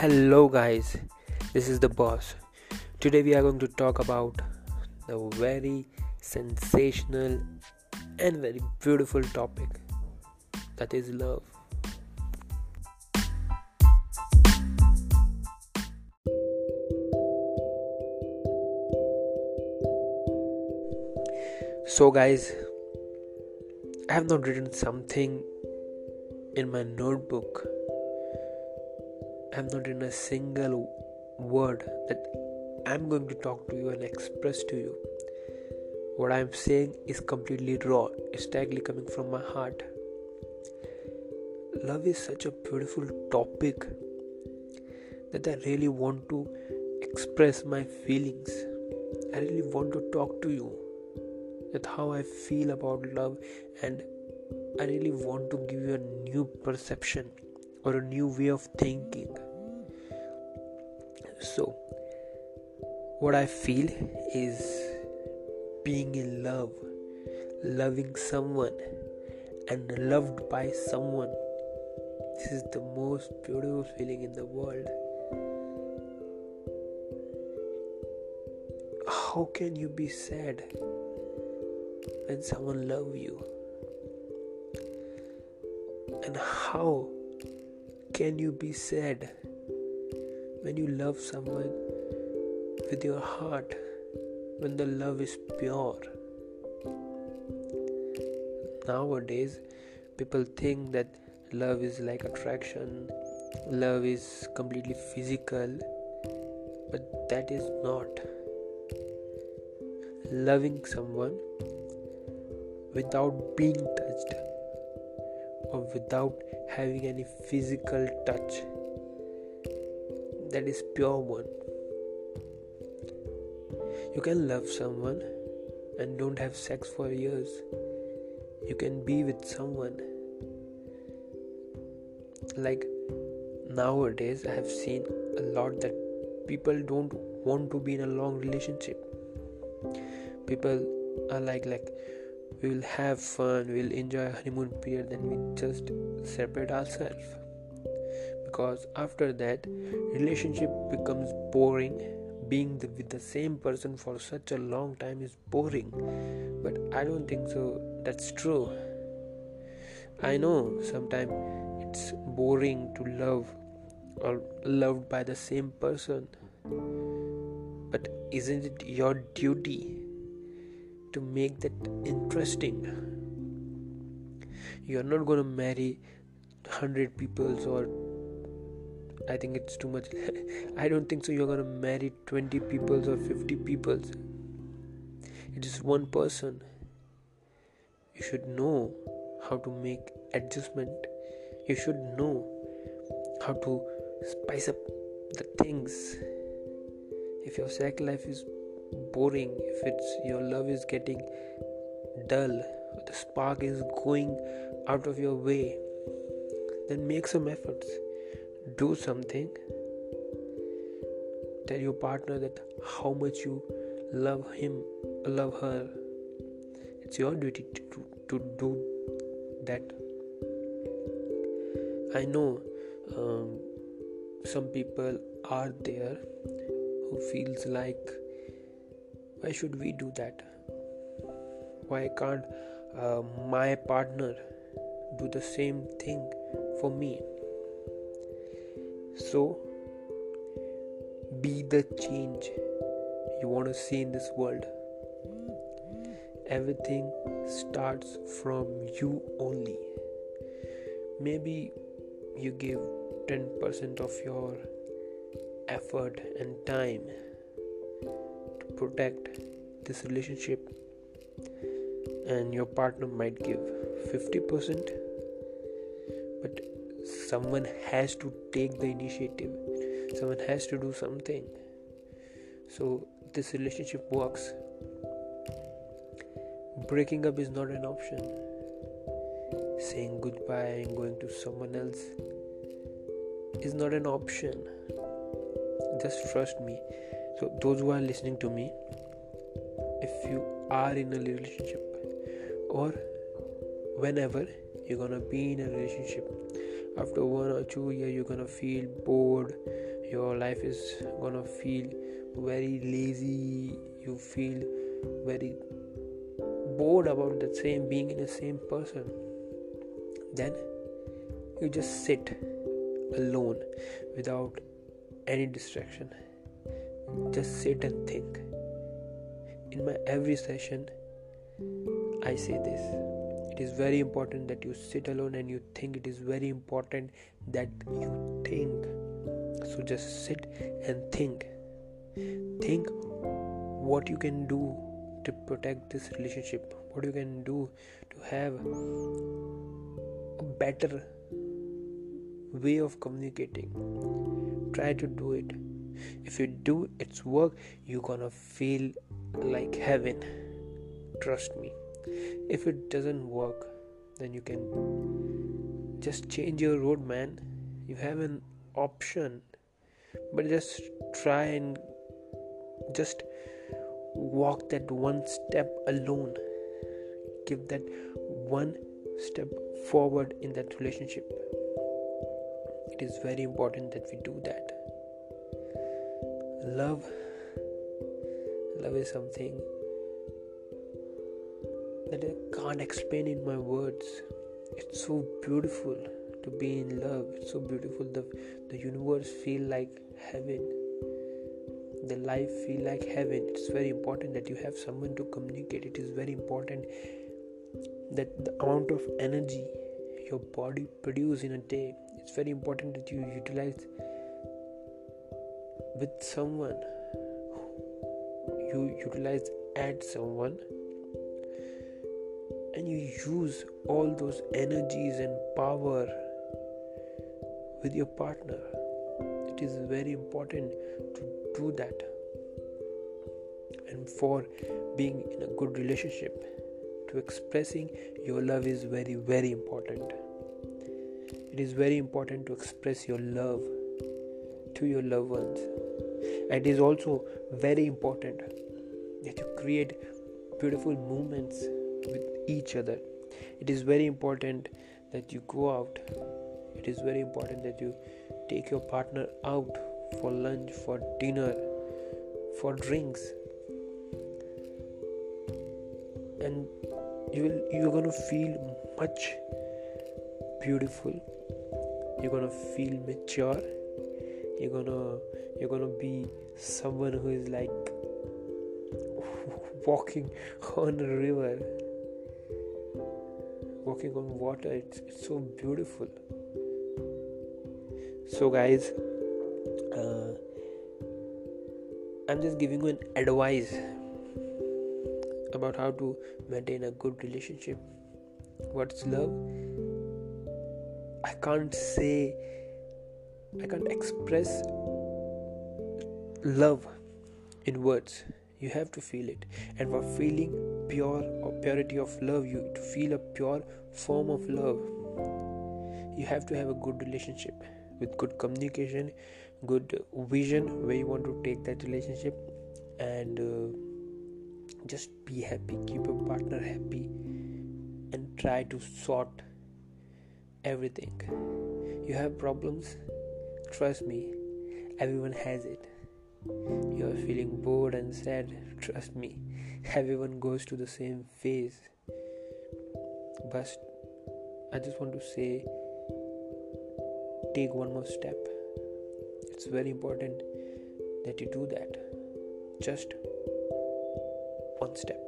Hello, guys, this is the boss. Today, we are going to talk about the very sensational and very beautiful topic that is love. So, guys, I have not written something in my notebook I'm not in a single word that I'm going to talk to you and express to you. What I'm saying is completely raw, it's directly coming from my heart. Love is such a beautiful topic that I really want to express my feelings. I really want to talk to you that how I feel about love and I really want to give you a new perception or a new way of thinking. So, what I feel is being in love, loving someone, and loved by someone. This is the most beautiful feeling in the world. How can you be sad when someone love you? And how can you be sad when you love someone with your heart, when the love is pure. Nowadays, people think that love is like attraction, love is completely physical, but that is not. Loving someone without being touched or without having any physical touch that is pure one. You can love someone and don't have sex for years. You can be with someone. Like nowadays, I have seen a lot that people don't want to be in a long relationship. People are like, like, we will have fun, we'll enjoy honeymoon period, then we just separate ourselves because after that relationship becomes boring. Being the, with the same person for such a long time is boring. But i don't think so. That's true. I know sometimes it's boring to love or loved by the same person. But isn't it your duty to make that interesting? You're not going to marry 100 people or I think it's too much. I don't think so. You're gonna marry 20 people or 50 people. It is one person. You should know how to make adjustment. You should know how to spice up the things. If your sex life is boring, if it's your love is getting dull, the spark is going out of your way, then make some efforts do something tell your partner that how much you love him love her. It's your duty to, to, to do that. I know um, some people are there who feels like why should we do that? Why can't uh, my partner do the same thing for me so, be the change you want to see in this world. Everything starts from you only. Maybe you give 10% of your effort and time to protect this relationship, and your partner might give 50%, but someone has to take the initiative. Someone has to do something. So this relationship works. Breaking up is not an option. Saying goodbye and going to someone else is not an option. Just trust me. So those who are listening to me if you are in a relationship or whenever you're gonna be in a relationship after one or two years you're gonna feel bored. Your life is gonna feel very lazy. You feel very bored about the same being in the same person. Then you just sit alone without any distraction. Just sit and think. In my every session i say this it is very important that you sit alone and you think it is very important that you think. So just sit and think. Think what you can do to protect this relationship. What you can do to have a better way of communicating. Try to do it. If you do its work you're gonna feel like heaven. Trust me if it doesn't work then you can just change your road man. You have an option but just try and just walk that one step alone. Give that one step forward in that relationship. It is very important that we do that. Love love is something that I can't explain in my words. It's so beautiful to be in love. It's so beautiful. The the universe feel like heaven. The life feel like heaven. It's very important that you have someone to communicate. It is very important that the amount of energy your body produce in a day. It's very important that you utilize with someone. You utilize at someone you use all those energies and power with your partner it is very important to do that. And for being in a good relationship to expressing your love is very very important. It is very important to express your love to your loved ones. And it is also very important that you create beautiful moments with each other. It is very important that you go out. It is very important that you take your partner out for lunch for dinner for drinks. And you will you're going to feel much beautiful. You're going to feel mature. You're going to you're going to be someone who is like walking on a river walking on water it's, it's so beautiful. So guys uh, i'm just giving you an advice about how to maintain a good relationship. What's love? I can't say i can't express love in words. You have to feel it. And for feeling pure or purity of love you to feel a pure form of love you have to have a good relationship with good communication good vision where you want to take that relationship and uh, just be happy keep your partner happy and try to sort everything. You have problems? Trust me everyone has it. You are feeling bored and sad, trust me, everyone goes to the same phase. But I just want to say take one more step. It's very important that you do that. Just one step.